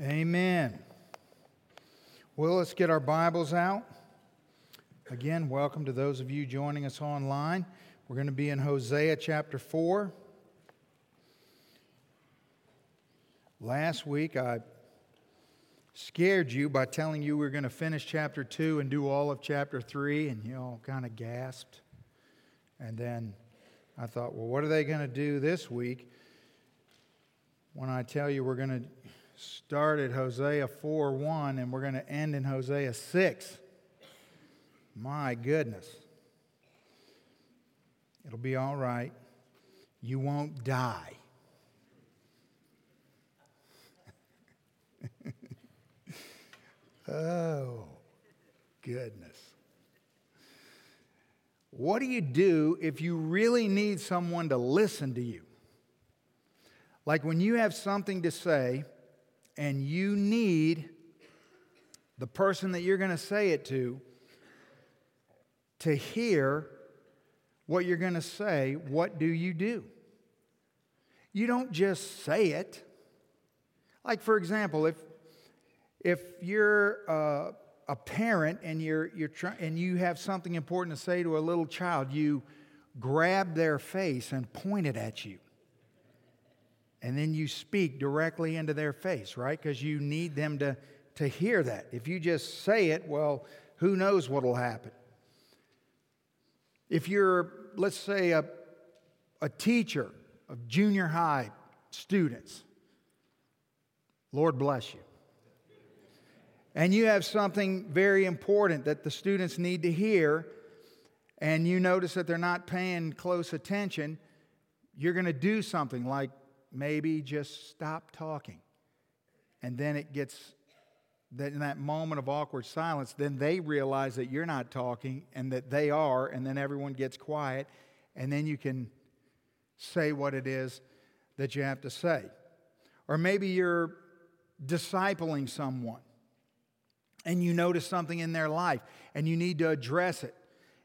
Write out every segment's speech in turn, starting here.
Amen. Well, let's get our Bibles out. Again, welcome to those of you joining us online. We're going to be in Hosea chapter 4. Last week, I scared you by telling you we are going to finish chapter 2 and do all of chapter 3, and you all kind of gasped. And then I thought, well, what are they going to do this week when I tell you we're going to start at Hosea 4 1 and we're going to end in Hosea 6. My goodness. It'll be all right. You won't die. oh, goodness. What do you do if you really need someone to listen to you? Like when you have something to say and you need the person that you're going to say it to to hear what you're going to say, what do you do? You don't just say it. Like, for example, if, if you're a parent and, you're, you're try- and you have something important to say to a little child, you grab their face and point it at you and then you speak directly into their face, right? Because you need them to, to hear that. If you just say it, well, who knows what will happen? If you're, let's say, a, a teacher of junior high students, Lord bless you. And you have something very important that the students need to hear, and you notice that they're not paying close attention, you're going to do something like maybe just stop talking. And then it gets that in that moment of awkward silence, then they realize that you're not talking and that they are, and then everyone gets quiet, and then you can say what it is that you have to say. Or maybe you're discipling someone and you notice something in their life and you need to address it.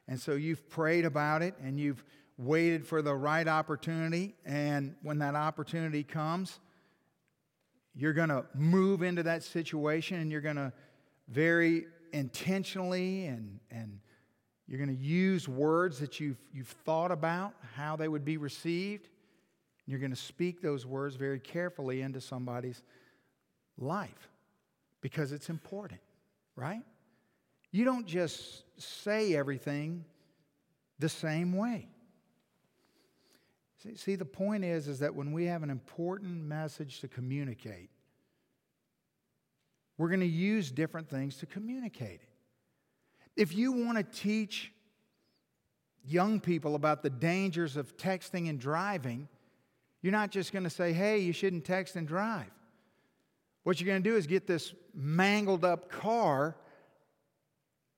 And so you've prayed about it and you've waited for the right opportunity, and when that opportunity comes, you're going to move into that situation and you're going to very intentionally and, and you're going to use words that you've, you've thought about how they would be received. And you're going to speak those words very carefully into somebody's life because it's important, right? You don't just say everything the same way. See, see, the point is, is that when we have an important message to communicate, we're going to use different things to communicate it. If you want to teach young people about the dangers of texting and driving, you're not just going to say, hey, you shouldn't text and drive. What you're going to do is get this mangled up car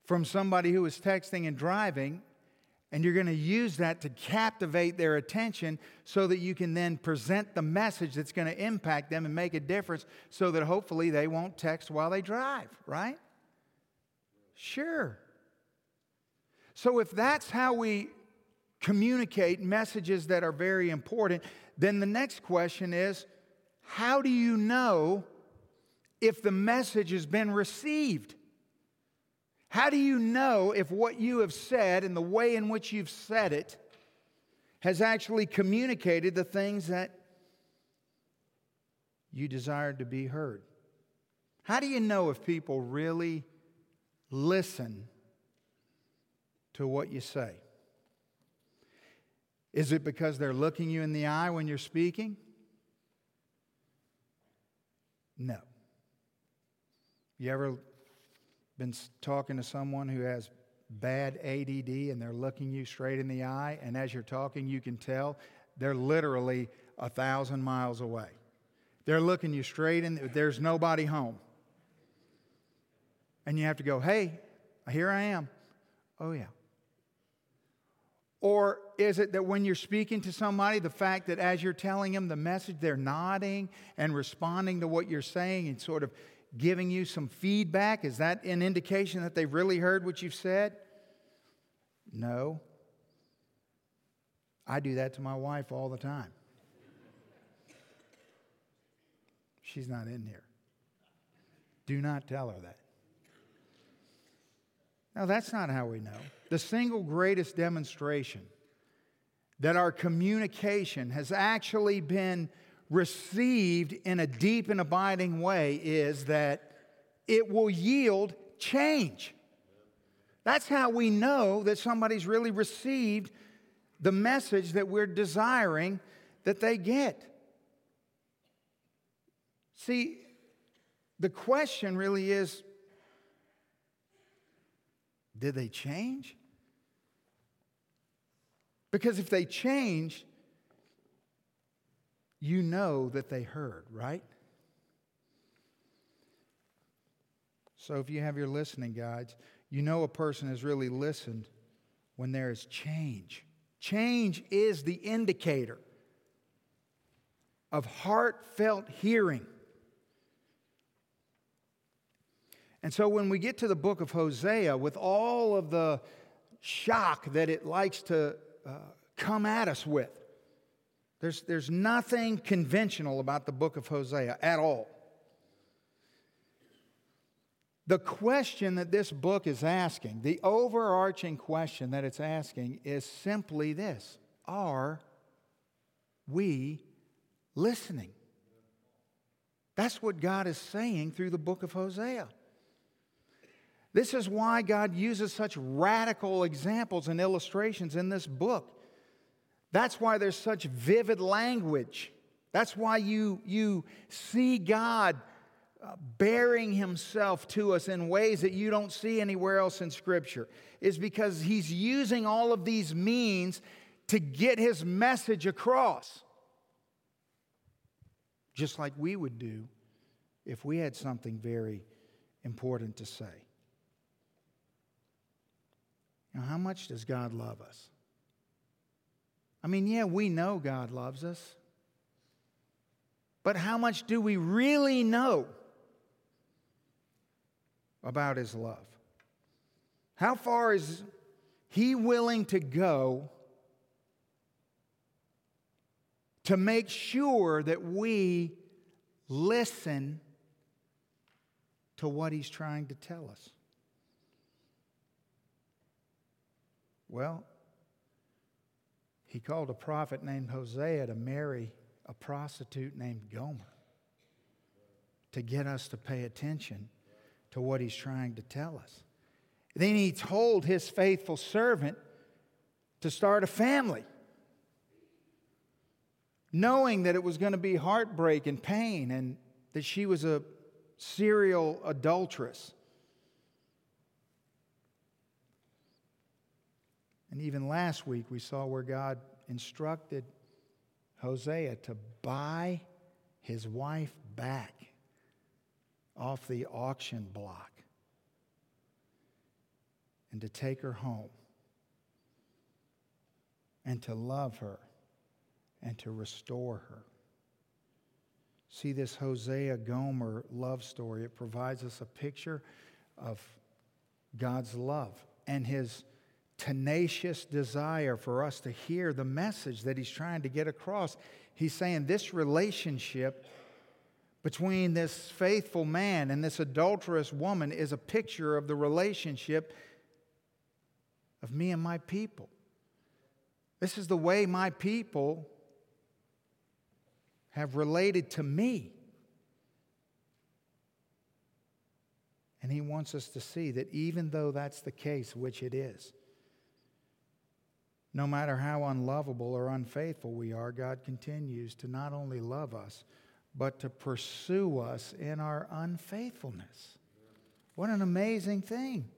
from somebody who is texting and driving and you're going to use that to captivate their attention so that you can then present the message that's going to impact them and make a difference so that hopefully they won't text while they drive, right? Sure. So if that's how we communicate messages that are very important, then the next question is how do you know if the message has been received? How do you know if what you have said and the way in which you've said it has actually communicated the things that you desired to be heard? How do you know if people really listen to what you say? Is it because they're looking you in the eye when you're speaking? No. You ever been talking to someone who has bad ADD and they're looking you straight in the eye, and as you're talking, you can tell they're literally a thousand miles away. They're looking you straight in, there's nobody home. And you have to go, hey, here I am. Oh, yeah. Or is it that when you're speaking to somebody, the fact that as you're telling them the message, they're nodding and responding to what you're saying and sort of giving you some feedback? Is that an indication that they've really heard what you've said? No. I do that to my wife all the time. She's not in here. Do not tell her that. Now, that's not how we know. The single greatest demonstration that our communication has actually been received in a deep and abiding way is that it will yield change. That's how we know that somebody's really received the message that we're desiring that they get. See, the question really is did they change? Because if they changed, you know that they heard, right? So if you have your listening guides, you know a person has really listened when there is change. Change is the indicator of heartfelt hearing. And so when we get to the book of Hosea, with all of the shock that it likes to uh, come at us with, there's, there's nothing conventional about the book of Hosea at all. The question that this book is asking, the overarching question that it's asking, is simply this Are we listening? That's what God is saying through the book of Hosea. This is why God uses such radical examples and illustrations in this book. That's why there's such vivid language. That's why you, you see God uh, baring himself to us in ways that you don't see anywhere else in Scripture, is because he's using all of these means to get his message across. Just like we would do if we had something very important to say. Now, how much does God love us? I mean, yeah, we know God loves us. But how much do we really know about His love? How far is He willing to go to make sure that we listen to what He's trying to tell us? Well, he called a prophet named Hosea to marry a prostitute named Gomer to get us to pay attention to what he's trying to tell us. Then he told his faithful servant to start a family, knowing that it was going to be heartbreak and pain and that she was a serial adulteress. And even last week, we saw where God instructed Hosea to buy his wife back off the auction block and to take her home and to love her and to restore her. See this Hosea Gomer love story. It provides us a picture of God's love and his tenacious desire for us to hear the message that he's trying to get across. He's saying this relationship between this faithful man and this adulterous woman is a picture of the relationship of me and my people. This is the way my people have related to me. And he wants us to see that even though that's the case, which it is, no matter how unlovable or unfaithful we are, God continues to not only love us, but to pursue us in our unfaithfulness. What an amazing thing.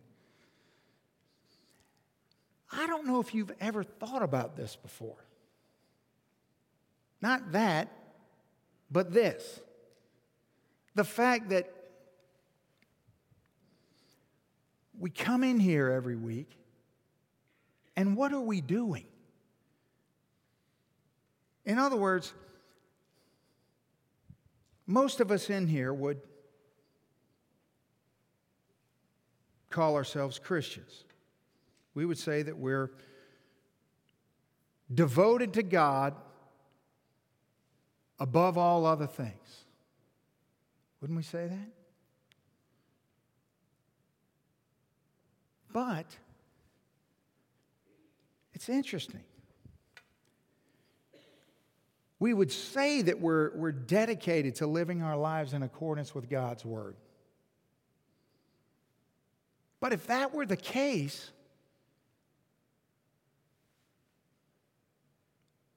I don't know if you've ever thought about this before. Not that, but this. The fact that we come in here every week and what are we doing? In other words, most of us in here would call ourselves Christians. We would say that we're devoted to God above all other things. Wouldn't we say that? But it's interesting. We would say that we're, we're dedicated to living our lives in accordance with God's word. But if that were the case,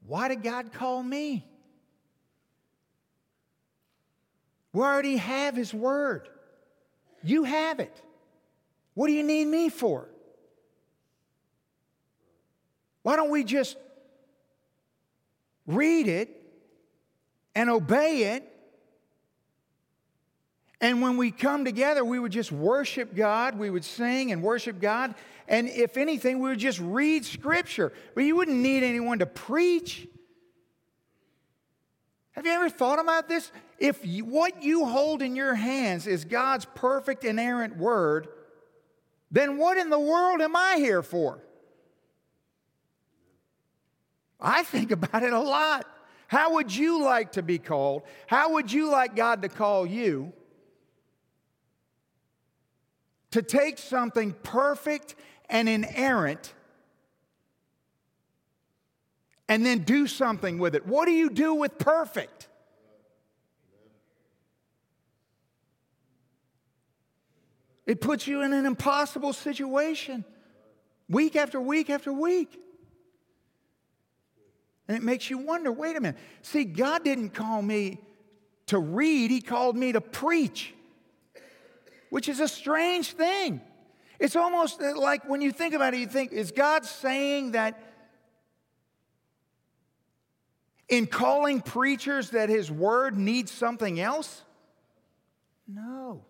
why did God call me? We already have His Word. You have it. What do you need me for? Why don't we just read it and obey it and when we come together, we would just worship God. We would sing and worship God. And if anything, we would just read Scripture. But you wouldn't need anyone to preach. Have you ever thought about this? If you, what you hold in your hands is God's perfect, inerrant word, then what in the world am I here for? I think about it a lot. How would you like to be called? How would you like God to call you? to take something perfect and inerrant and then do something with it. What do you do with perfect? It puts you in an impossible situation week after week after week. And it makes you wonder wait a minute. See, God didn't call me to read, He called me to preach which is a strange thing. It's almost like when you think about it, you think, is God saying that in calling preachers that his word needs something else? No.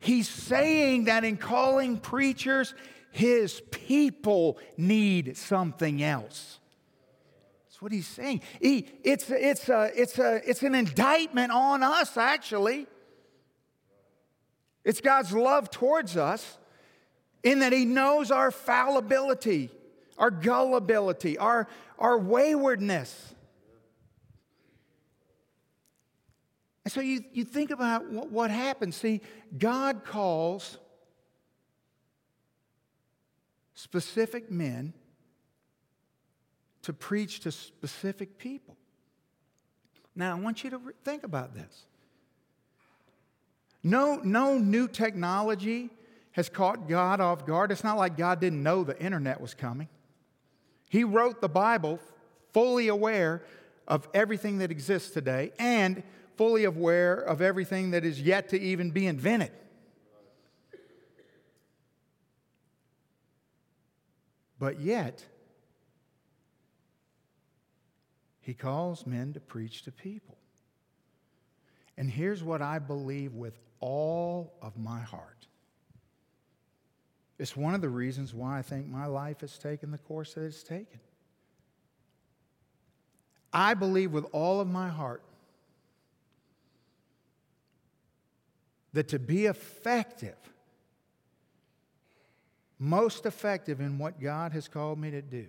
He's saying that in calling preachers, his people need something else. That's what he's saying. He, it's, it's, a, it's, a, it's an indictment on us, actually. It's God's love towards us in that he knows our fallibility, our gullibility, our, our waywardness. And so you, you think about what, what happens. See, God calls specific men to preach to specific people. Now, I want you to think about this. No, no new technology has caught God off guard. It's not like God didn't know the internet was coming. He wrote the Bible fully aware of everything that exists today and fully aware of everything that is yet to even be invented. But yet, He calls men to preach to people. And here's what I believe with all of my heart. It's one of the reasons why I think my life has taken the course that it's taken. I believe with all of my heart that to be effective, most effective in what God has called me to do,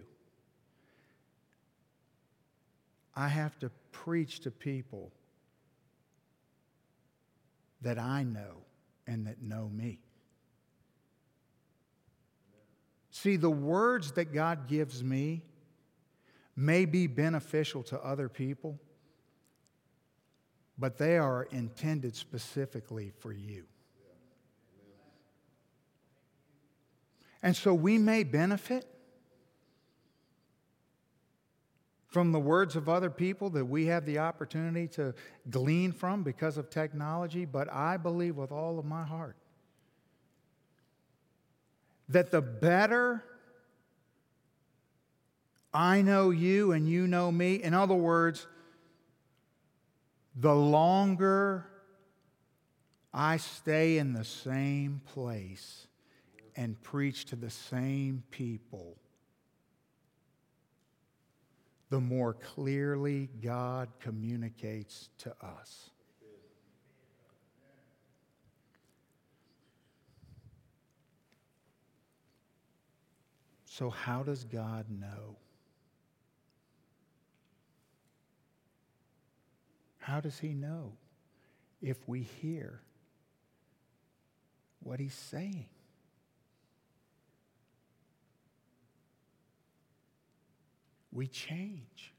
I have to preach to people that I know and that know me. See, the words that God gives me may be beneficial to other people, but they are intended specifically for you. And so we may benefit from the words of other people that we have the opportunity to glean from because of technology, but I believe with all of my heart that the better I know you and you know me, in other words, the longer I stay in the same place and preach to the same people the more clearly God communicates to us. So, how does God know? How does He know if we hear what he's saying. We change.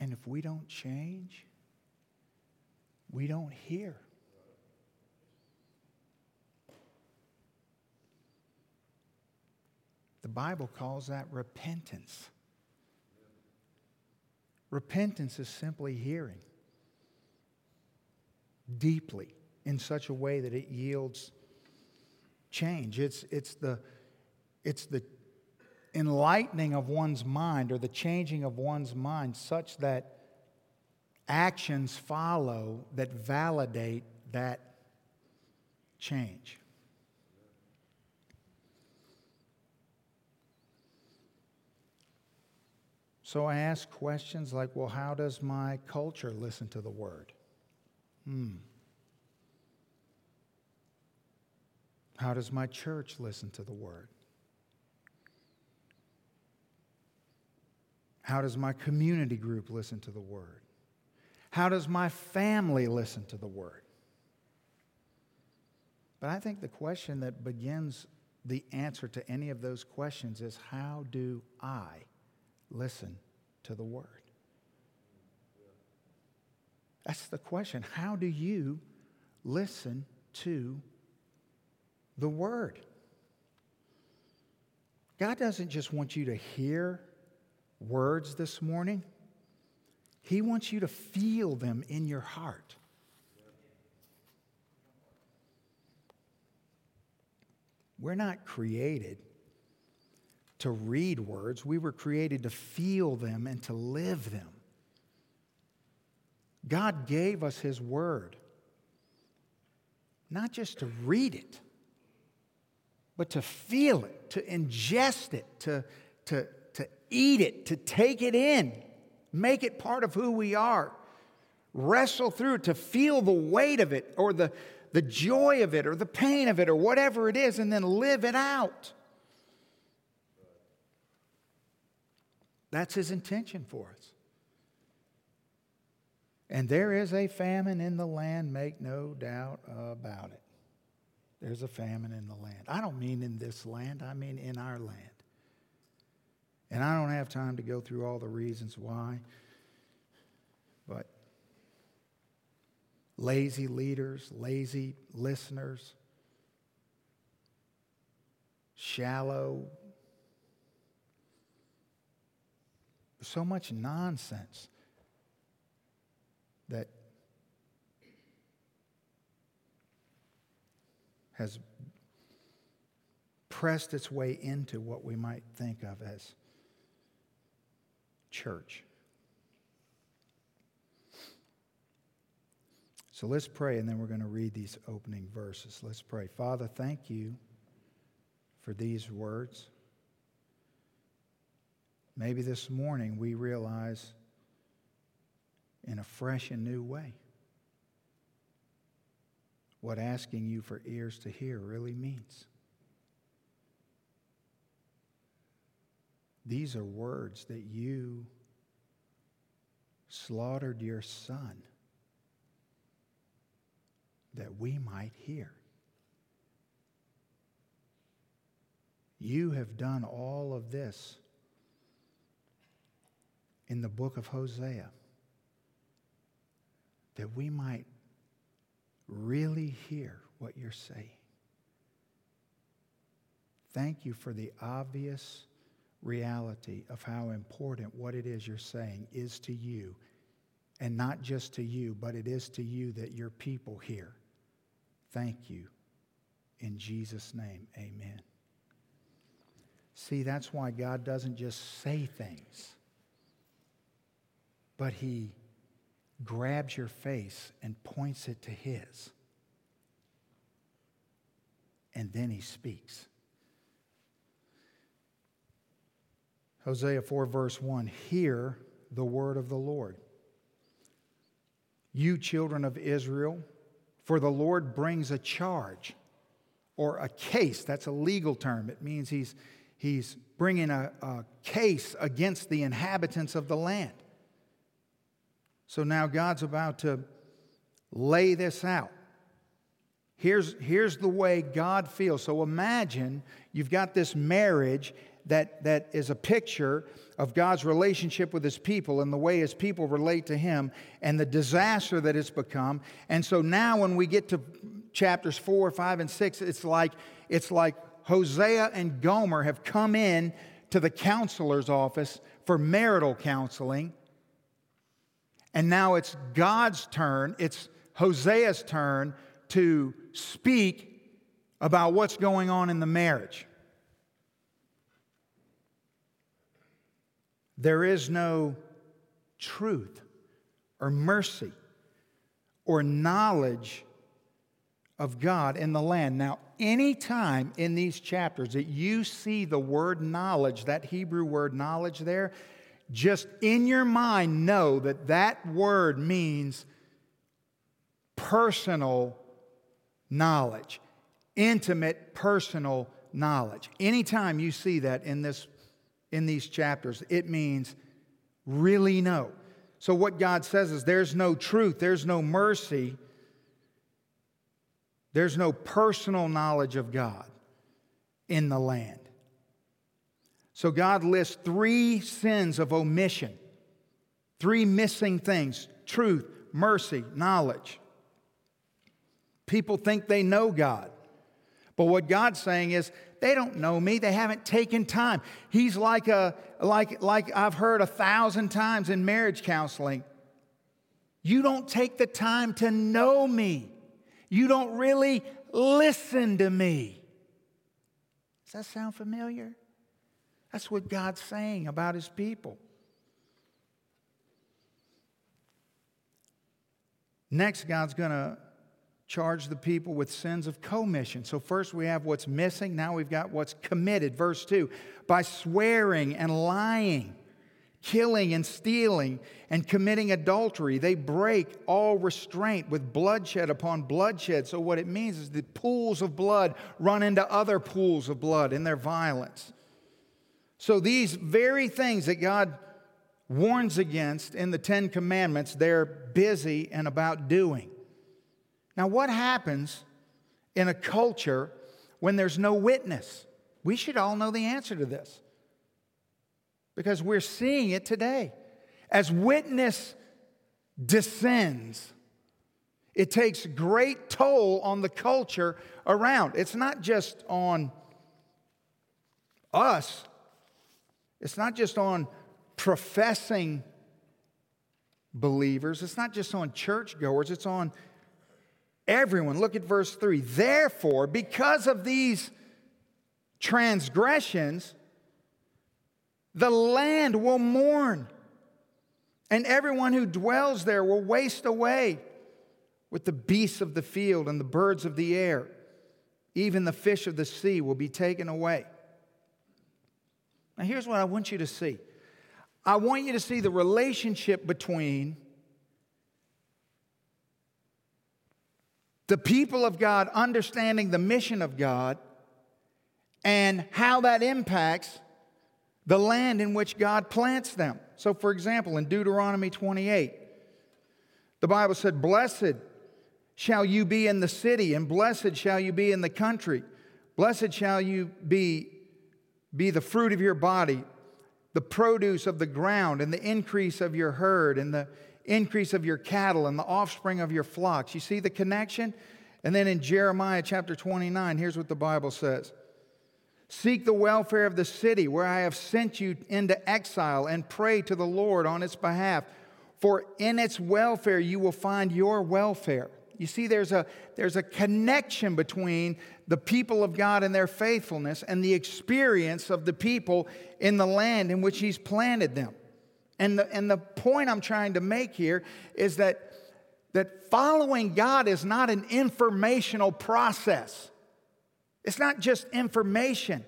And if we don't change, we don't hear. The Bible calls that repentance. Repentance is simply hearing deeply in such a way that it yields change. It's, it's, the, it's the enlightening of one's mind or the changing of one's mind such that actions follow that validate that change. So I ask questions like, well, how does my culture listen to the word? Hmm. How does my church listen to the word? How does my community group listen to the word? How does my family listen to the word? But I think the question that begins the answer to any of those questions is how do I listen to the word? That's the question. How do you listen to the Word. God doesn't just want you to hear words this morning, He wants you to feel them in your heart. We're not created to read words, we were created to feel them and to live them. God gave us His Word, not just to read it but to feel it, to ingest it, to, to, eat it, to take it in, make it part of who we are, wrestle through to feel the weight of it or the, the joy of it or the pain of it or whatever it is, and then live it out. That's his intention for us. And there is a famine in the land, make no doubt about it. There's a famine in the land. I don't mean in this land, I mean in our land. And I don't have time to go through all the reasons why, but lazy leaders, lazy listeners, shallow, so much nonsense that has pressed its way into what we might think of as church. So let's pray, and then we're going to read these opening verses. Let's pray. Father, thank you for these words. Maybe this morning we realize in a fresh and new way what asking you for ears to hear really means. These are words that you slaughtered your son that we might hear. You have done all of this in the book of Hosea that we might really hear what you're saying. Thank you for the obvious reality of how important what it is you're saying is to you. And not just to you, but it is to you that your people hear. Thank you. In Jesus' name, amen. See, that's why God doesn't just say things, but He grabs your face and points it to his. And then he speaks. Hosea 4, verse 1 Hear the word of the Lord. You children of Israel, for the Lord brings a charge or a case. That's a legal term. It means he's, he's bringing a, a case against the inhabitants of the land. So now God's about to lay this out. Here's, here's the way God feels. So imagine you've got this marriage that, that is a picture of God's relationship with his people and the way his people relate to him and the disaster that it's become. And so now when we get to chapters 4, 5, and 6, it's like, it's like Hosea and Gomer have come in to the counselor's office for marital counseling. And now it's God's turn, it's Hosea's turn to speak about what's going on in the marriage. There is no truth or mercy or knowledge of God in the land. Now, anytime in these chapters that you see the word knowledge, that Hebrew word knowledge there, just in your mind know that that word means personal knowledge, intimate personal knowledge. Anytime you see that in this in these chapters, it means really know. So what God says is there's no truth, there's no mercy, there's no personal knowledge of God in the land. So God lists three sins of omission, three missing things truth, mercy, knowledge. People think they know God. But what God's saying is, they don't know me. They haven't taken time. He's like a like like I've heard a thousand times in marriage counseling. You don't take the time to know me. You don't really listen to me. Does that sound familiar? That's what God's saying about his people. Next, God's going to charge the people with sins of commission. So, first we have what's missing, now we've got what's committed. Verse 2 by swearing and lying, killing and stealing, and committing adultery, they break all restraint with bloodshed upon bloodshed. So, what it means is the pools of blood run into other pools of blood in their violence. So, these very things that God warns against in the Ten Commandments, they're busy and about doing. Now, what happens in a culture when there's no witness? We should all know the answer to this because we're seeing it today. As witness descends, it takes great toll on the culture around. It's not just on us, it's not just on professing believers, it's not just on churchgoers, it's on everyone. Look at verse 3. Therefore, because of these transgressions, the land will mourn, and everyone who dwells there will waste away with the beasts of the field and the birds of the air. Even the fish of the sea will be taken away. Now, here's what I want you to see I want you to see the relationship between the people of God understanding the mission of God and how that impacts the land in which God plants them. So, for example, in Deuteronomy 28, the Bible said, Blessed shall you be in the city, and blessed shall you be in the country. Blessed shall you be, be the fruit of your body, the produce of the ground, and the increase of your herd, and the increase of your cattle and the offspring of your flocks. You see the connection? And then in Jeremiah chapter 29, here's what the Bible says Seek the welfare of the city where I have sent you into exile and pray to the Lord on its behalf, for in its welfare you will find your welfare. You see, there's a, there's a connection between the people of God and their faithfulness and the experience of the people in the land in which He's planted them. And the, and the point I'm trying to make here is that, that following God is not an informational process, it's not just information.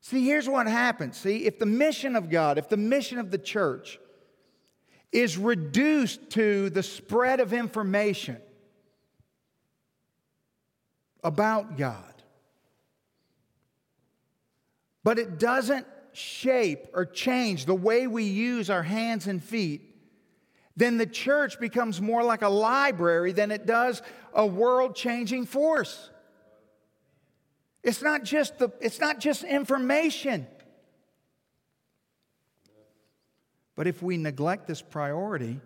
See, here's what happens. See, if the mission of God, if the mission of the church is reduced to the spread of information about God, but it doesn't shape or change the way we use our hands and feet, then the church becomes more like a library than it does a world changing force. It's not just, the, it's not just information. But if we neglect this priority,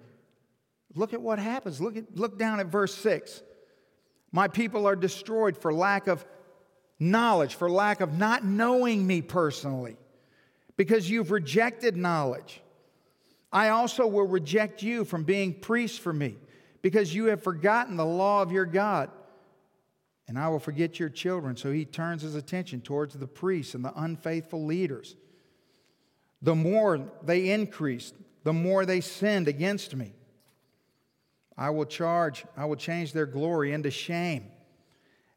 look at what happens. Look, at, look down at verse 6. My people are destroyed for lack of knowledge, for lack of not knowing me personally, because you've rejected knowledge. I also will reject you from being priests for me, because you have forgotten the law of your God. And I will forget your children. So he turns his attention towards the priests and the unfaithful leaders. The more they increased, the more they sinned against me. I will charge, I will change their glory into shame.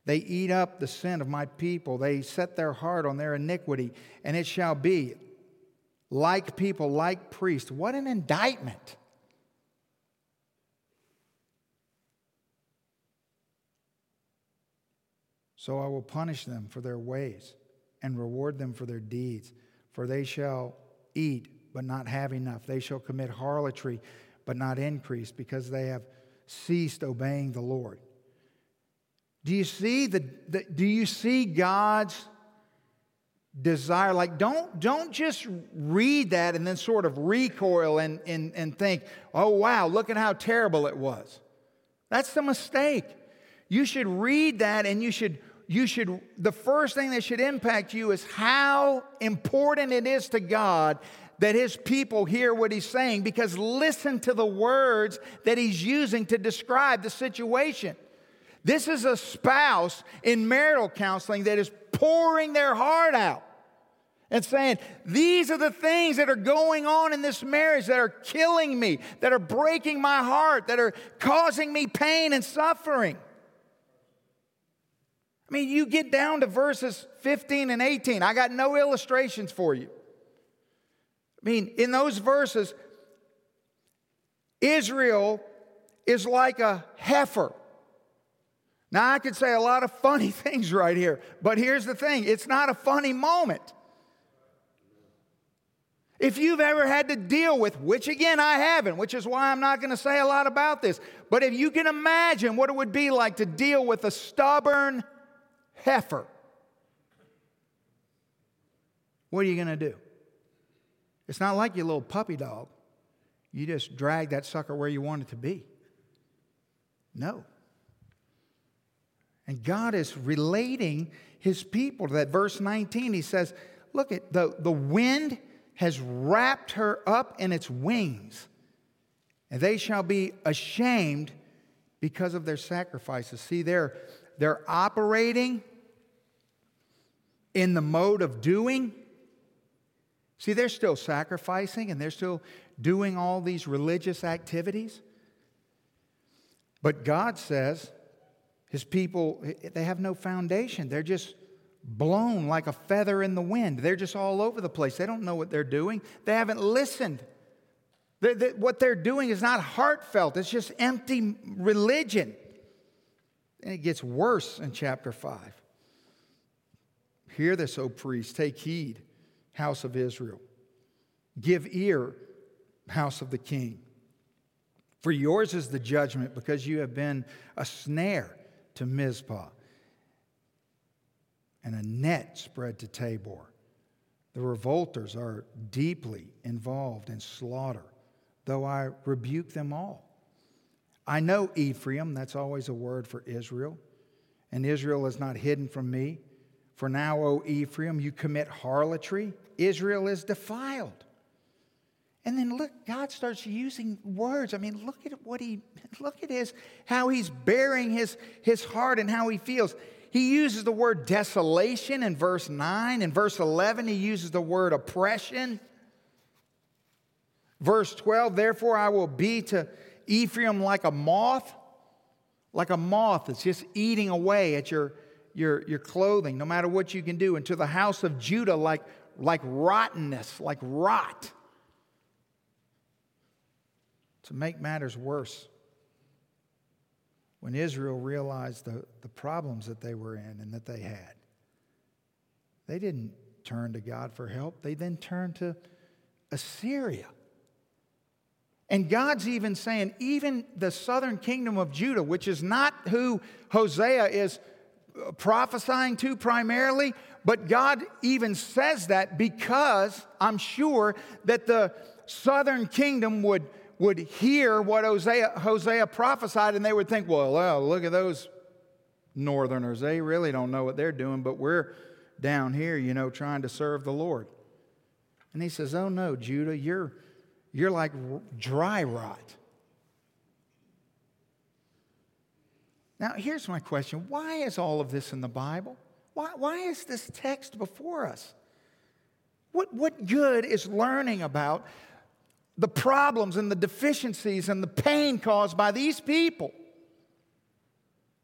They eat up the sin of my people. They set their heart on their iniquity, and it shall be like people, like priests. What an indictment! So I will punish them for their ways and reward them for their deeds, for they shall eat but not have enough. They shall commit harlotry but not increase because they have ceased obeying the Lord. Do you see the, the do you see God's desire? Like don't don't just read that and then sort of recoil and, and, and think, oh wow, look at how terrible it was. That's the mistake. You should read that and you should you should the first thing that should impact you is how important it is to God that his people hear what he's saying because listen to the words that he's using to describe the situation. This is a spouse in marital counseling that is pouring their heart out and saying, These are the things that are going on in this marriage that are killing me, that are breaking my heart, that are causing me pain and suffering. I mean, you get down to verses 15 and 18. I got no illustrations for you. I mean, in those verses, Israel is like a heifer. Now, I could say a lot of funny things right here, but here's the thing it's not a funny moment. If you've ever had to deal with, which again I haven't, which is why I'm not going to say a lot about this, but if you can imagine what it would be like to deal with a stubborn heifer, what are you going to do? It's not like your little puppy dog. You just drag that sucker where you want it to be. No. And God is relating his people to that. Verse 19, he says, Look at the, the wind has wrapped her up in its wings, and they shall be ashamed because of their sacrifices. See, they're, they're operating in the mode of doing See, they're still sacrificing and they're still doing all these religious activities. But God says his people, they have no foundation. They're just blown like a feather in the wind. They're just all over the place. They don't know what they're doing, they haven't listened. They, they, what they're doing is not heartfelt, it's just empty religion. And it gets worse in chapter 5. Hear this, O priest, take heed house of Israel. Give ear, house of the king. For yours is the judgment because you have been a snare to Mizpah and a net spread to Tabor. The revolters are deeply involved in slaughter, though I rebuke them all. I know Ephraim, that's always a word for Israel, and Israel is not hidden from me. For now, O Ephraim, you commit harlotry. Israel is defiled. And then look, God starts using words. I mean, look at what he, look at his, how he's baring his, his heart and how he feels. He uses the word desolation in verse 9. In verse 11, he uses the word oppression. Verse 12, therefore I will be to Ephraim like a moth, like a moth that's just eating away at your, your, your clothing, no matter what you can do, and to the house of Judah like like rottenness, like rot. To make matters worse, when Israel realized the, the problems that they were in and that they had, they didn't turn to God for help. They then turned to Assyria. And God's even saying, even the southern kingdom of Judah, which is not who Hosea is prophesying to primarily, but God even says that because I'm sure that the southern kingdom would, would hear what Hosea, Hosea prophesied and they would think, well, well, look at those northerners. They really don't know what they're doing, but we're down here, you know, trying to serve the Lord. And he says, oh no, Judah, you're you're like dry rot. Now, here's my question why is all of this in the Bible? Why, why is this text before us? What, what good is learning about the problems and the deficiencies and the pain caused by these people?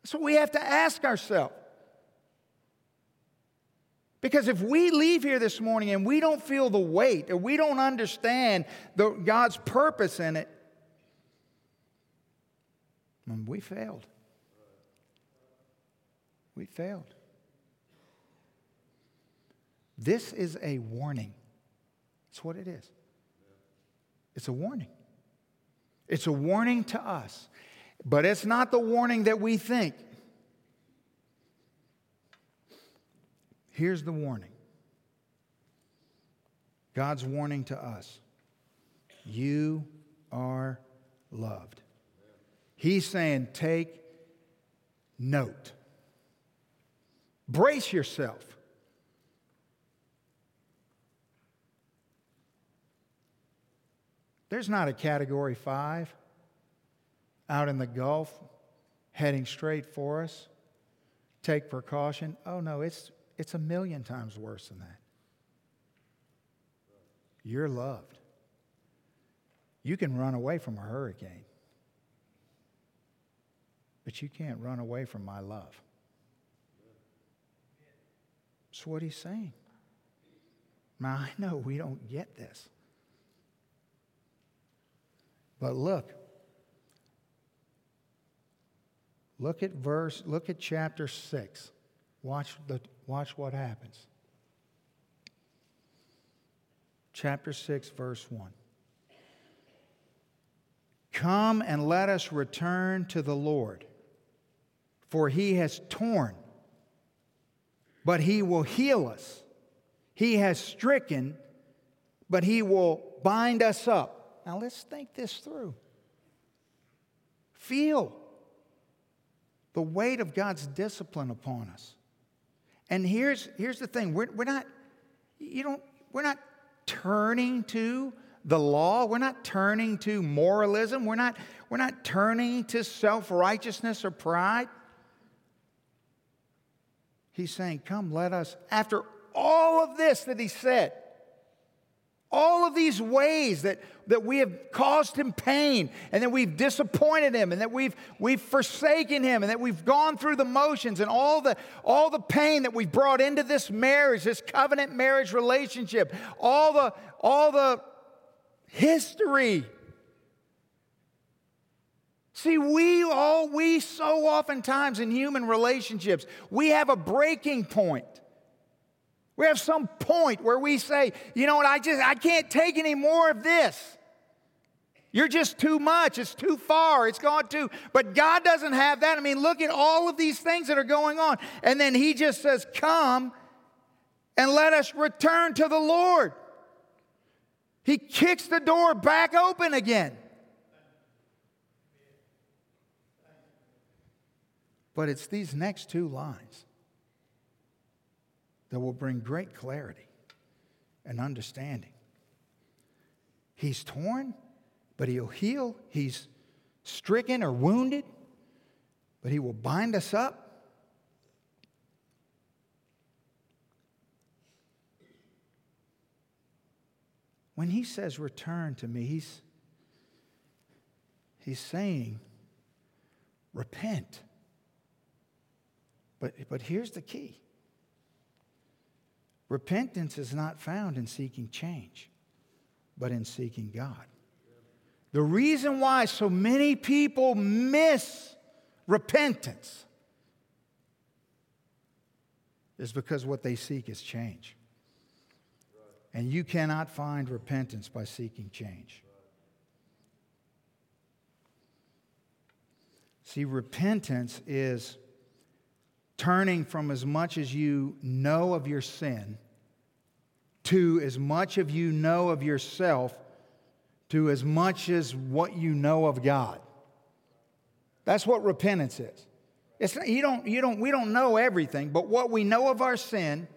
That's what we have to ask ourselves. Because if we leave here this morning and we don't feel the weight or we don't understand the, God's purpose in it, we failed. We failed. This is a warning. It's what it is. It's a warning. It's a warning to us. But it's not the warning that we think. Here's the warning God's warning to us you are loved. He's saying, take note, brace yourself. There's not a category five out in the Gulf heading straight for us. Take precaution. Oh, no, it's it's a million times worse than that. You're loved. You can run away from a hurricane, but you can't run away from my love. That's what he's saying. Now, I know we don't get this. But look, look at verse, look at chapter 6. Watch, the, watch what happens. Chapter 6, verse 1. Come and let us return to the Lord, for he has torn, but he will heal us. He has stricken, but he will bind us up. Now let's think this through. Feel the weight of God's discipline upon us. And here's, here's the thing we're, we're not, you don't, we're not turning to the law. We're not turning to moralism. We're not, we're not turning to self righteousness or pride. He's saying, Come, let us, after all of this that he said, all of these ways that, that we have caused him pain and that we've disappointed him and that we've, we've forsaken him and that we've gone through the motions and all the, all the pain that we've brought into this marriage, this covenant marriage relationship, all the, all the history. See, we all, we so oftentimes in human relationships, we have a breaking point. We have some point where we say, you know what, I just I can't take any more of this. You're just too much. It's too far. It's gone too. But God doesn't have that. I mean, look at all of these things that are going on. And then He just says, Come and let us return to the Lord. He kicks the door back open again. But it's these next two lines that will bring great clarity and understanding. He's torn, but he'll heal. He's stricken or wounded, but he will bind us up. When he says, Return to me, he's, he's saying, Repent. But, but here's the key Repentance is not found in seeking change, but in seeking God. The reason why so many people miss repentance is because what they seek is change. And you cannot find repentance by seeking change. See, repentance is turning from as much as you know of your sin to as much of you know of yourself to as much as what you know of God. That's what repentance is. It's, you don't, you don't, we don't know everything, but what we know of our sin,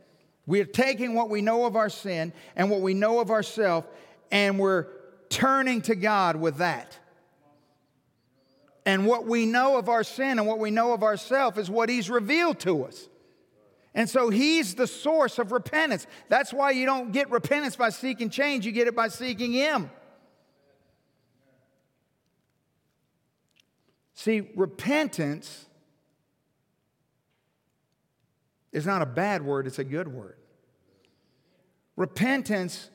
we're taking what we know of our sin and what we know of ourselves, and we're turning to God with that. And what we know of our sin and what we know of ourselves is what He's revealed to us. And so He's the source of repentance. That's why you don't get repentance by seeking change, you get it by seeking Him. See, repentance is not a bad word, it's a good word. Repentance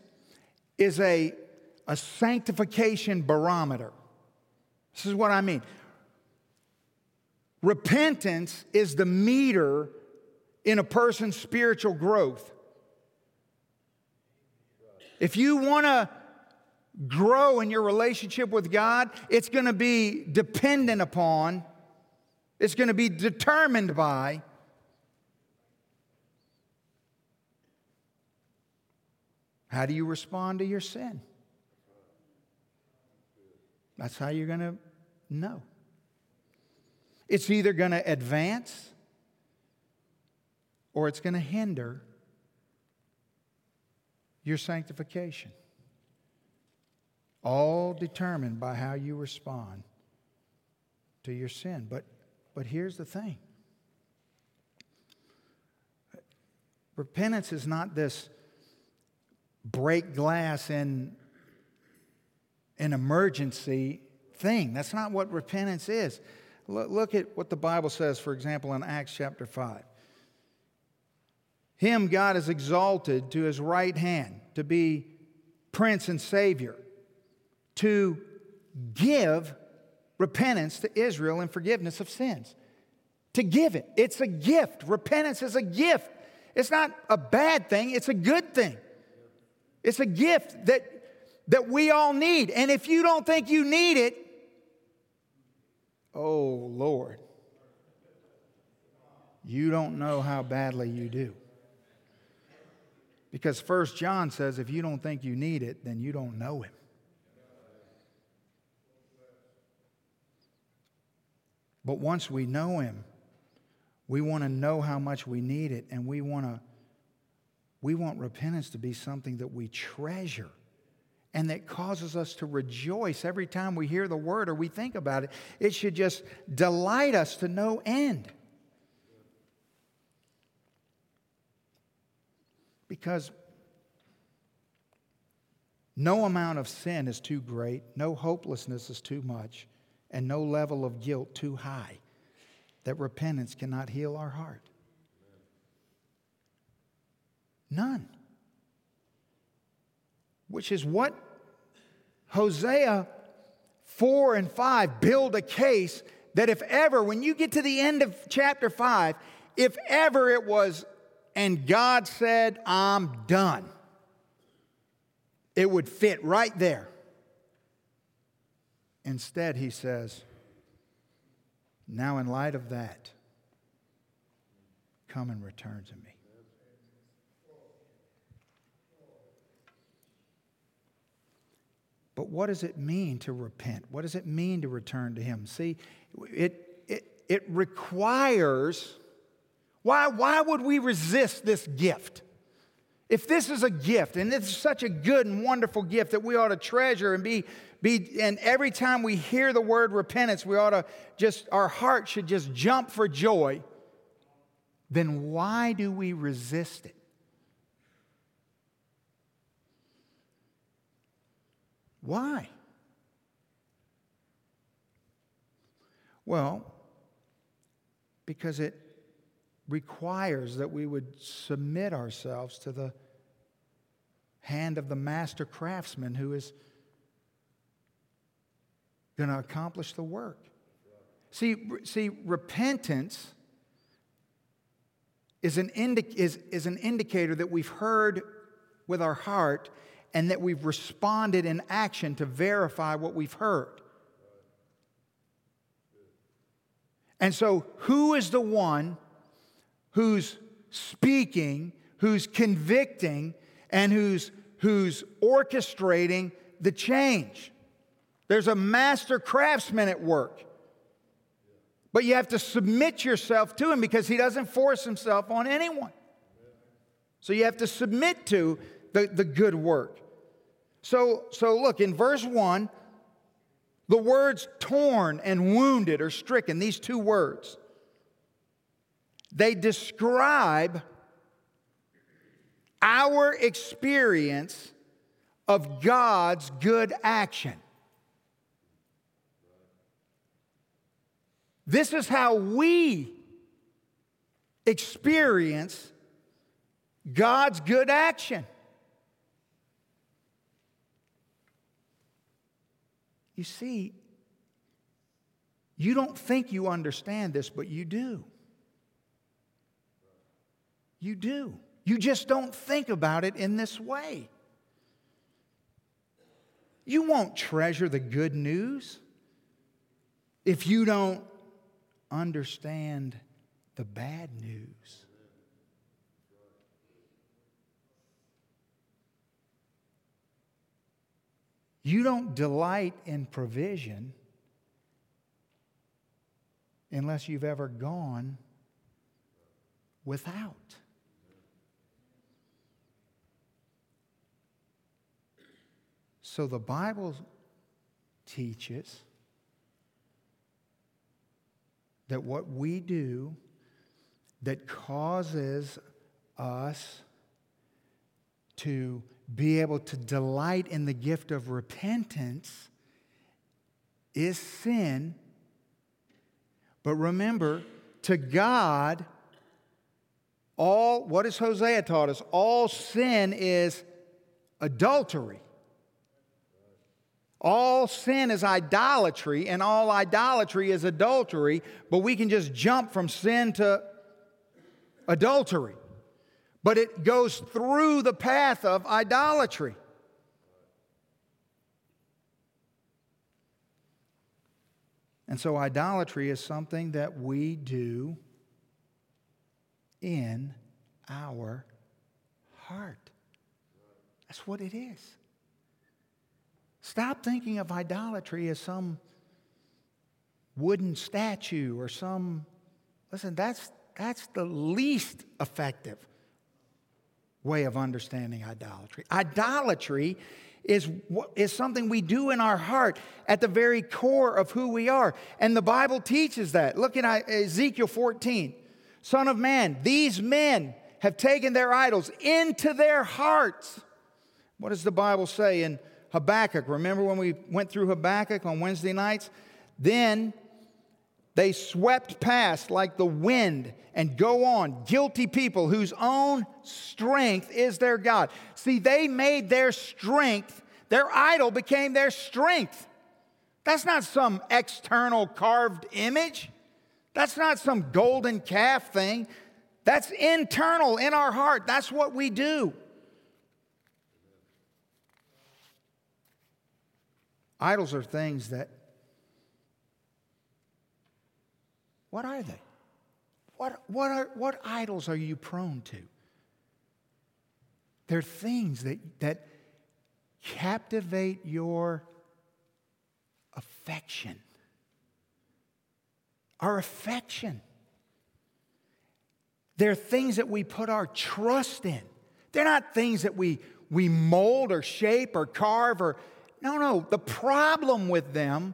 is a, a sanctification barometer. This is what I mean. Repentance is the meter in a person's spiritual growth. If you want to grow in your relationship with God, it's going to be dependent upon, it's going to be determined by how do you respond to your sin? That's how you're going to know. It's either going to advance or it's going to hinder your sanctification. All determined by how you respond to your sin. But, but here's the thing repentance is not this break glass in an emergency thing. That's not what repentance is. Look at what the Bible says, for example, in Acts chapter 5. Him God has exalted to his right hand to be Prince and Savior, to give repentance to Israel and forgiveness of sins. To give it. It's a gift. Repentance is a gift. It's not a bad thing, it's a good thing. It's a gift that, that we all need. And if you don't think you need it, oh Lord, you don't know how badly you do. Because First John says if you don't think you need it, then you don't know him. But once we know him, we want to know how much we need it and we want to we want repentance to be something that we treasure and that causes us to rejoice every time we hear the word or we think about it. It should just delight us to no end. Because no amount of sin is too great, no hopelessness is too much, and no level of guilt too high that repentance cannot heal our heart. None. Which is what Hosea 4 and 5 build a case that if ever, when you get to the end of chapter 5, if ever it was, and God said, I'm done, it would fit right there. Instead, he says, Now, in light of that, come and return to me. But what does it mean to repent? What does it mean to return to Him? See, it, it, it requires, why, why would we resist this gift? If this is a gift, and it's such a good and wonderful gift that we ought to treasure and be, be, and every time we hear the word repentance, we ought to just, our heart should just jump for joy, then why do we resist it? Why? Well, because it requires that we would submit ourselves to the hand of the master craftsman who is going to accomplish the work. See, see repentance is an, indi- is, is an indicator that we've heard with our heart and that we've responded in action to verify what we've heard. And so, who is the one who's speaking, who's convicting, and who's, who's orchestrating the change? There's a master craftsman at work. But you have to submit yourself to him because he doesn't force himself on anyone. So you have to submit to the, the good work. So, so look, in verse 1, the words torn and wounded or stricken, these two words, they describe our experience of God's good action. This is how we experience God's good action. You see, you don't think you understand this, but you do. You do. You just don't think about it in this way. You won't treasure the good news if you don't understand the bad news. You don't delight in provision unless you've ever gone without. So the Bible teaches that what we do that causes us to be able to delight in the gift of repentance is sin. But remember, to God, all, what has Hosea taught us? All sin is adultery. All sin is idolatry, and all idolatry is adultery, but we can just jump from sin to adultery but it goes through the path of idolatry. And so, idolatry is something that we do in our heart. That's what it is. Stop thinking of idolatry as some wooden statue or some, listen, that's, that's the least effective way of understanding idolatry. Idolatry is, is something we do in our heart at the very core of who we are. And the Bible teaches that. Look at Ezekiel 14. Son of man, these men have taken their idols into their hearts. What does the Bible say in Habakkuk? Remember when we went through Habakkuk on Wednesday nights? Then they swept past like the wind and go on, guilty people whose own strength is their God. See, they made their strength, their idol became their strength. That's not some external carved image. That's not some golden calf thing. That's internal in our heart. That's what we do. Idols are things that What are they? What, what, are, what idols are you prone to? They're things that, that captivate your affection. Our affection. They're things that we put our trust in. They're not things that we, we mold or shape or carve or. No, no. The problem with them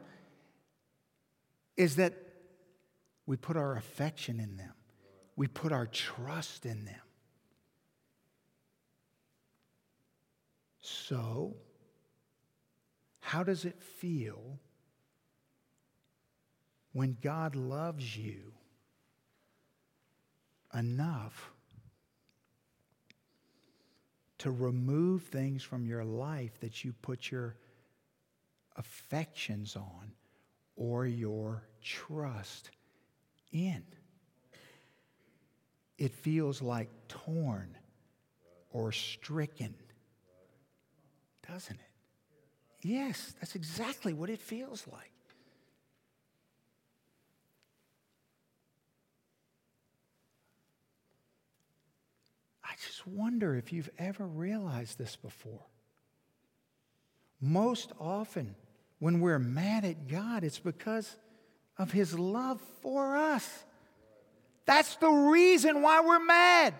is that we put our affection in them, we put our trust in them. So, how does it feel when God loves you enough to remove things from your life that you put your affections on or your trust in. It feels like torn or stricken, doesn't it? Yes, that's exactly what it feels like. I just wonder if you've ever realized this before. Most often, when we're mad at God, it's because of His love for us. That's the reason why we're mad.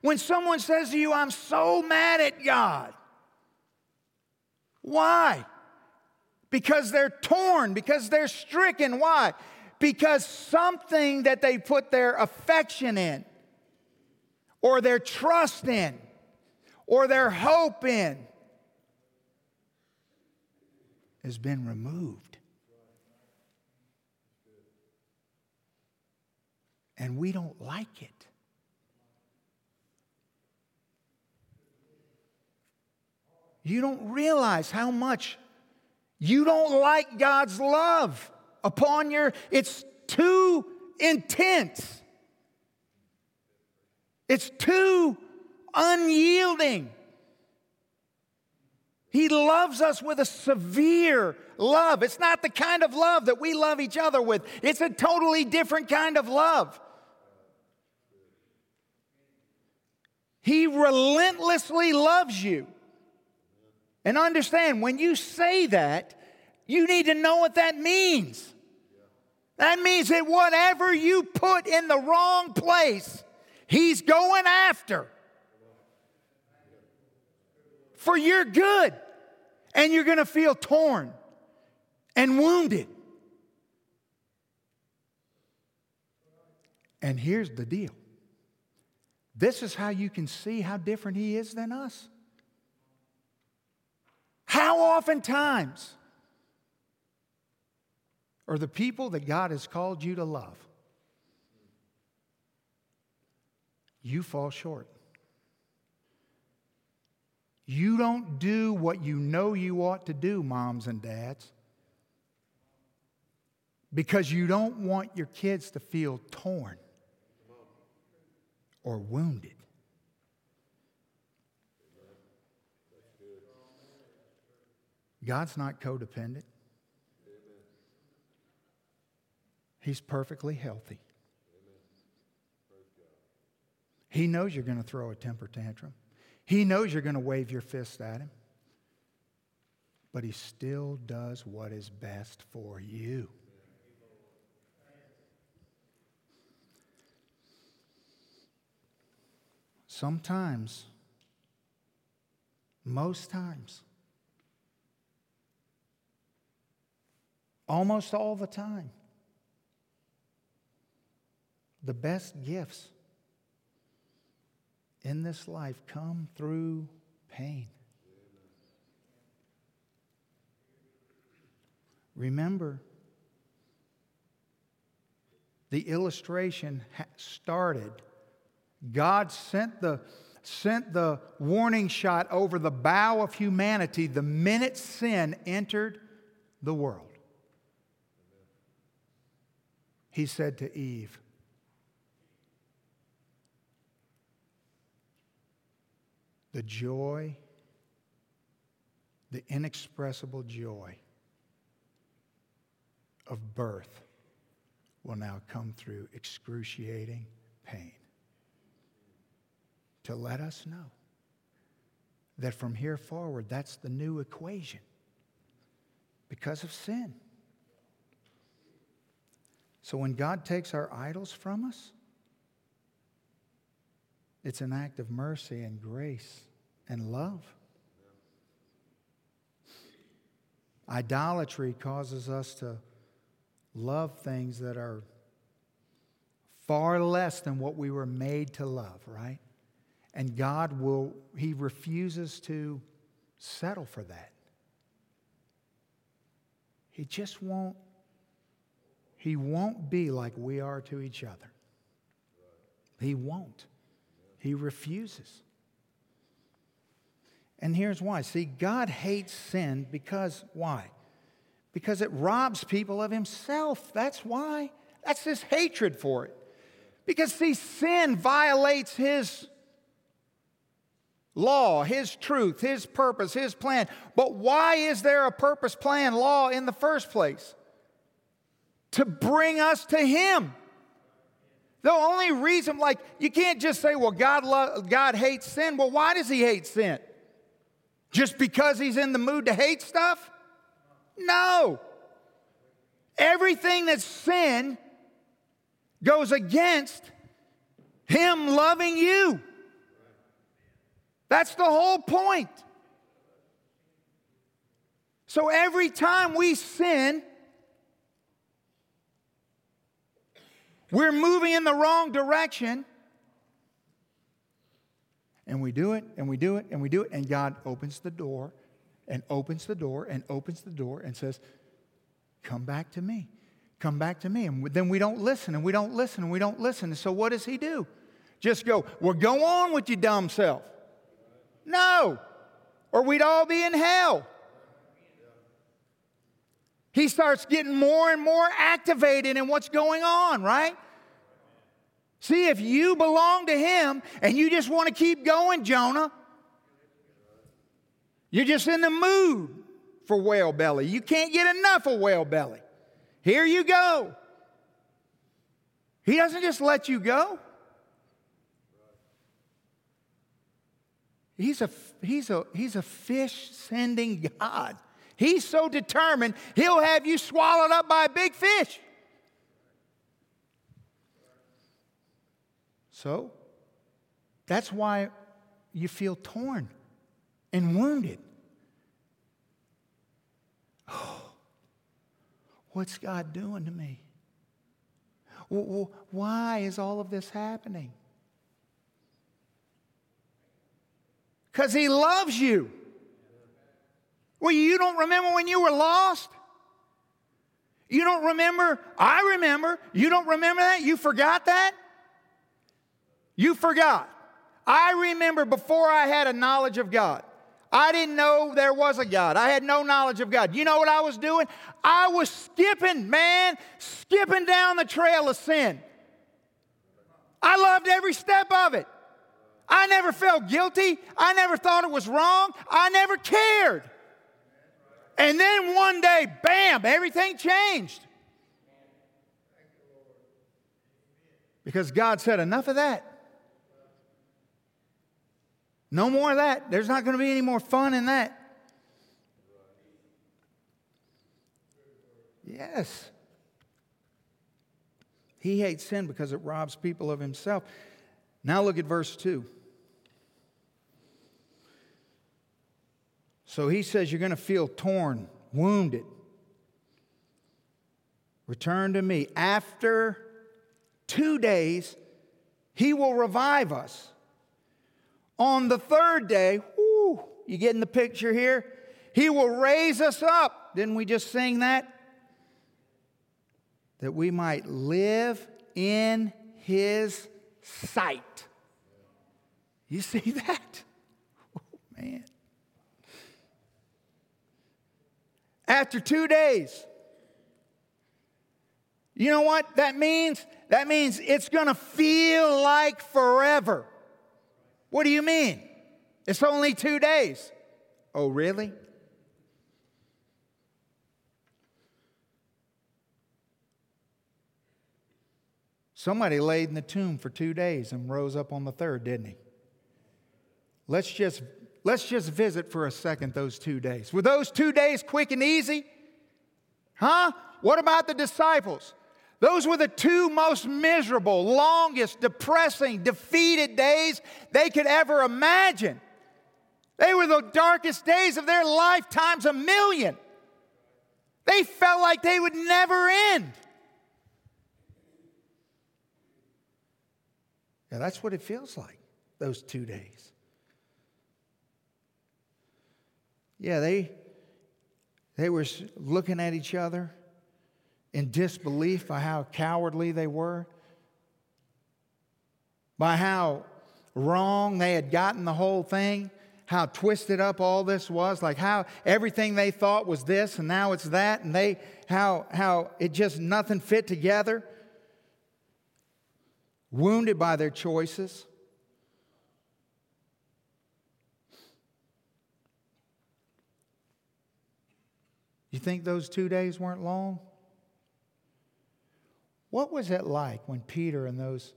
When someone says to you, I'm so mad at God, why? Because they're torn, because they're stricken. Why? Because something that they put their affection in, or their trust in, or their hope in, has been removed. And we don't like it. You don't realize how much you don't like God's love upon your, it's too intense. It's too unyielding. He loves us with a severe love. It's not the kind of love that we love each other with, it's a totally different kind of love. He relentlessly loves you. And understand, when you say that, you need to know what that means. That means that whatever you put in the wrong place, He's going after for your good. And you're going to feel torn and wounded. And here's the deal this is how you can see how different He is than us. How oftentimes are the people that God has called you to love? You fall short. You don't do what you know you ought to do, moms and dads, because you don't want your kids to feel torn or wounded. God's not codependent. He's perfectly healthy. He knows you're going to throw a temper tantrum. He knows you're going to wave your fist at him. But he still does what is best for you. Sometimes, most times, almost all the time. The best gifts in this life come through pain. Remember, the illustration started. God sent the, sent the warning shot over the bow of humanity the minute sin entered the world. he said to Eve, The joy, the inexpressible joy of birth will now come through excruciating pain. To let us know that from here forward, that's the new equation because of sin. So when God takes our idols from us, it's an act of mercy and grace and love. Idolatry causes us to love things that are far less than what we were made to love, right? And God will, He refuses to settle for that. He just won't he won't be like we are to each other. He won't. He refuses. And here's why. See, God hates sin because why? Because it robs people of Himself. That's why. That's His hatred for it. Because, see, sin violates His law, His truth, His purpose, His plan. But why is there a purpose, plan, law in the first place? to bring us to Him. The only reason, like, you can't just say, well, God, lo- God hates sin. Well, why does he hate sin? Just because he's in the mood to hate stuff? No. Everything that's sin goes against him loving you. That's the whole point. So every time we sin, we're moving in the wrong direction. And we do it, and we do it, and we do it, and God opens the door, and opens the door, and opens the door, and says, Come back to me. Come back to me. And then we don't listen, and we don't listen, and we don't listen. And so what does He do? Just go, Well, go on with your dumb self. No, or we'd all be in hell. He starts getting more and more activated in what's going on, right? See, if you belong to Him and you just want to keep going, Jonah, you're just in the mood for whale belly. You can't get enough of whale belly. Here you go. He doesn't just let you go. He's a, he's a, he's a fish sending God. He's so determined, he'll have you swallowed up by a big fish. So, that's why you feel torn and wounded. Oh, what's God doing to me? Why is all of this happening? Because He loves you. Well, you don't remember when you were lost? You don't remember? I remember. You don't remember that? You forgot that? You forgot. I remember before I had a knowledge of God. I didn't know there was a God. I had no knowledge of God. You know what I was doing? I was skipping, man, skipping down the trail of sin. I loved every step of it. I never felt guilty. I never thought it was wrong. I never cared. And then one day, bam, everything changed. Because God said, enough of that. No more of that. There's not going to be any more fun in that. Yes. He hates sin because it robs people of himself. Now look at verse 2. So he says you're going to feel torn, wounded. Return to me. After two days, he will revive us. On the third day, whoo, you getting the picture here? He will raise us up. Didn't we just sing that? That we might live in his sight. You see that? Oh, man. After two days. You know what that means? That means it's going to feel like forever. What do you mean? It's only two days. Oh, really? Somebody laid in the tomb for two days and rose up on the third, didn't he? Let's just Let's just visit for a second those two days. Were those two days quick and easy? Huh? What about the disciples? Those were the two most miserable, longest, depressing, defeated days they could ever imagine. They were the darkest days of their lifetimes a million. They felt like they would never end. Yeah, that's what it feels like, those two days. Yeah, they, they were looking at each other in disbelief by how cowardly they were, by how wrong they had gotten the whole thing, how twisted up all this was, like how everything they thought was this and now it's that, and they how how it just nothing fit together. Wounded by their choices. You think those two days weren't long? What was it like when Peter and those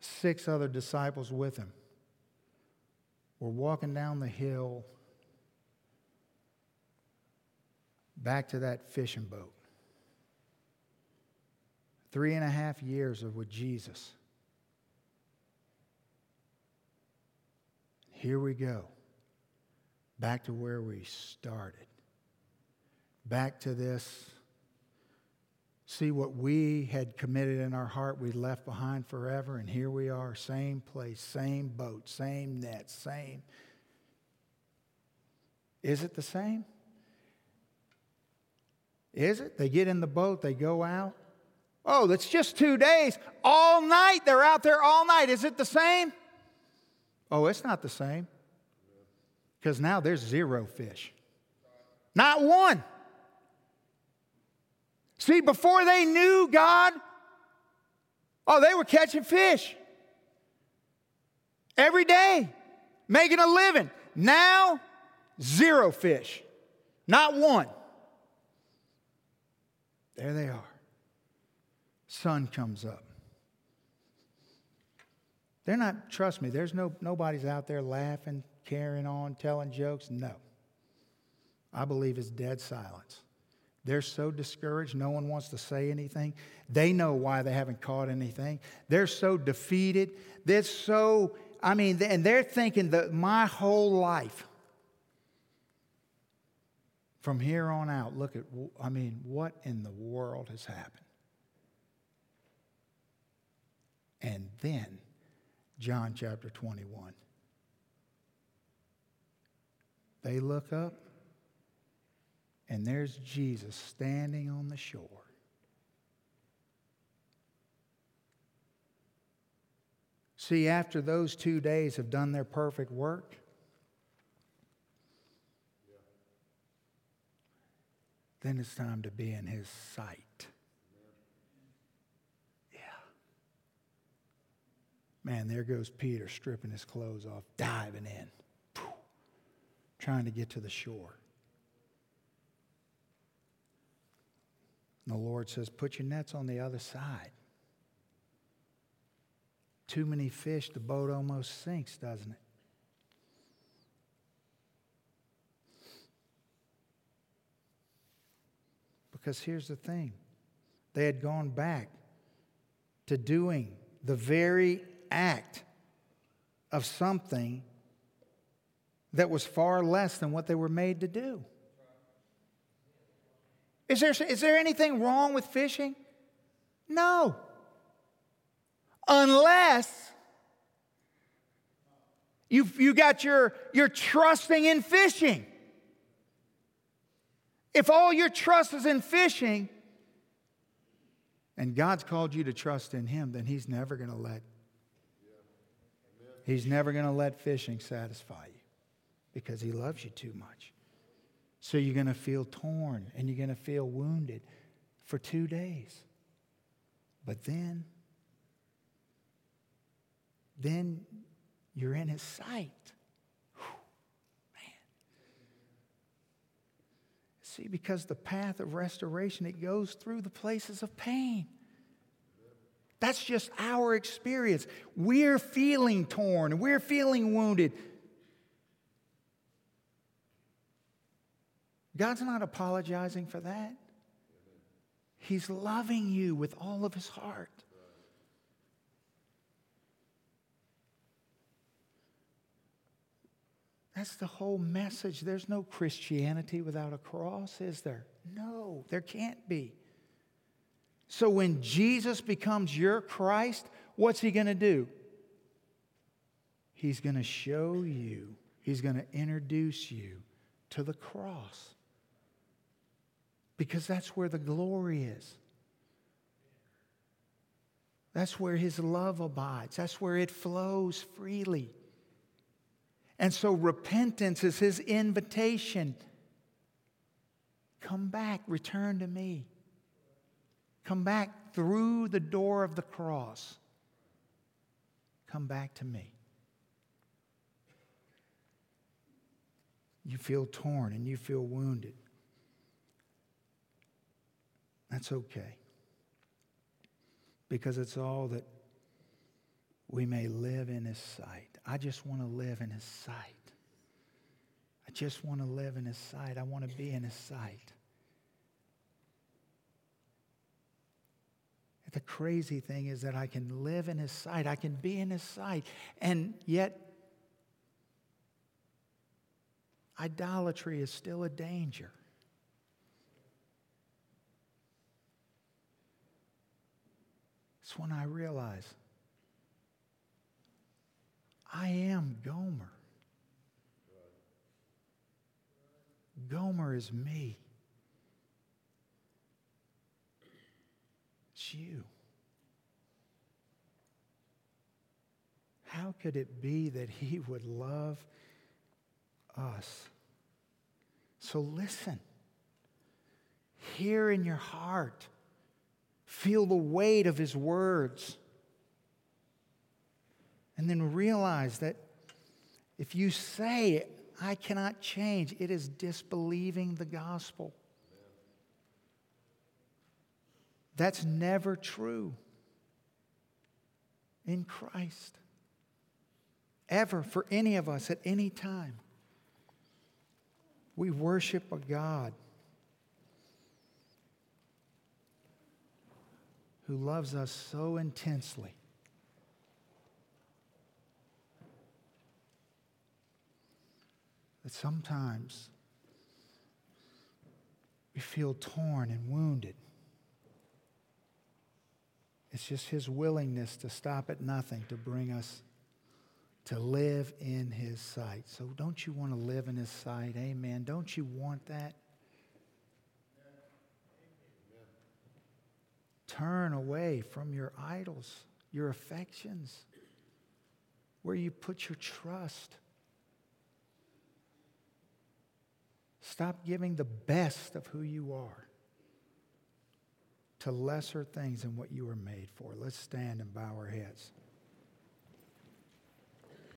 six other disciples with him were walking down the hill back to that fishing boat? Three and a half years of with Jesus. Here we go. Back to where we started. Back to this. See what we had committed in our heart, we left behind forever, and here we are, same place, same boat, same net, same. Is it the same? Is it? They get in the boat, they go out. Oh, that's just two days. All night, they're out there all night. Is it the same? Oh, it's not the same. Because now there's zero fish. Not one. See, before they knew God, oh, they were catching fish every day, making a living. Now, zero fish. Not one. There they are. Sun comes up. They're not, trust me, there's no nobody's out there laughing, carrying on, telling jokes. No. I believe it's dead silence. They're so discouraged, no one wants to say anything. They know why they haven't caught anything. They're so defeated. They're so, I mean, and they're thinking that my whole life, from here on out, look at, I mean, what in the world has happened? And then John chapter 21. They look up, and there's Jesus standing on the shore. See, after those two days have done their perfect work, then it's time to be in his sight. Yeah. Man, there goes Peter stripping his clothes off, diving in, trying to get to the shore. And the Lord says, Put your nets on the other side. Too many fish, the boat almost sinks, doesn't it? Because here's the thing they had gone back to doing the very act of something that was far less than what they were made to do. Is there, is there anything wrong with fishing? No. Unless you you got your, your trusting in fishing. If all your trust is in fishing, and God's called you to trust in Him, then He's never going to let He's never going to let fishing satisfy you because He loves you too much. So you're going to feel torn and you're going to feel wounded for two days. But then, then you're in His sight. man. See, because the path of restoration, it goes through the places of pain. That's just our experience. We're feeling torn, we're feeling wounded. God's not apologizing for that. He's loving you with all of his heart. That's the whole message. There's no Christianity without a cross, is there? No, there can't be. So when Jesus becomes your Christ, what's he going to do? He's going to show you, he's going to introduce you to the cross. Because that's where the glory is. That's where his love abides. That's where it flows freely. And so repentance is his invitation. Come back, return to me. Come back through the door of the cross. Come back to me. You feel torn and you feel wounded. That's okay. because it's all that we may live in his sight. I just want to live in his sight. I just want to live in his sight. I want to be in his sight. The crazy thing is that I can live in his sight, I can be in his sight, and yet idolatry is still a danger. It's when I realize I am Gomer. Gomer is me. It's you. How could it be that he would love us? So listen. Hear in your heart. Feel the weight of his words. And then realize that if you say, I cannot change, it is disbelieving the gospel. That's never true in Christ, ever, for any of us at any time. We worship a God who loves us so intensely. That sometimes we feel torn and wounded. It's just his willingness to stop at nothing to bring us to live in his sight. So don't you want to live in his sight? Amen. Don't you want that? Turn away from your idols, your affections, where you put your trust. Stop giving the best of who you are to lesser things than what you were made for. Let's stand and bow our heads.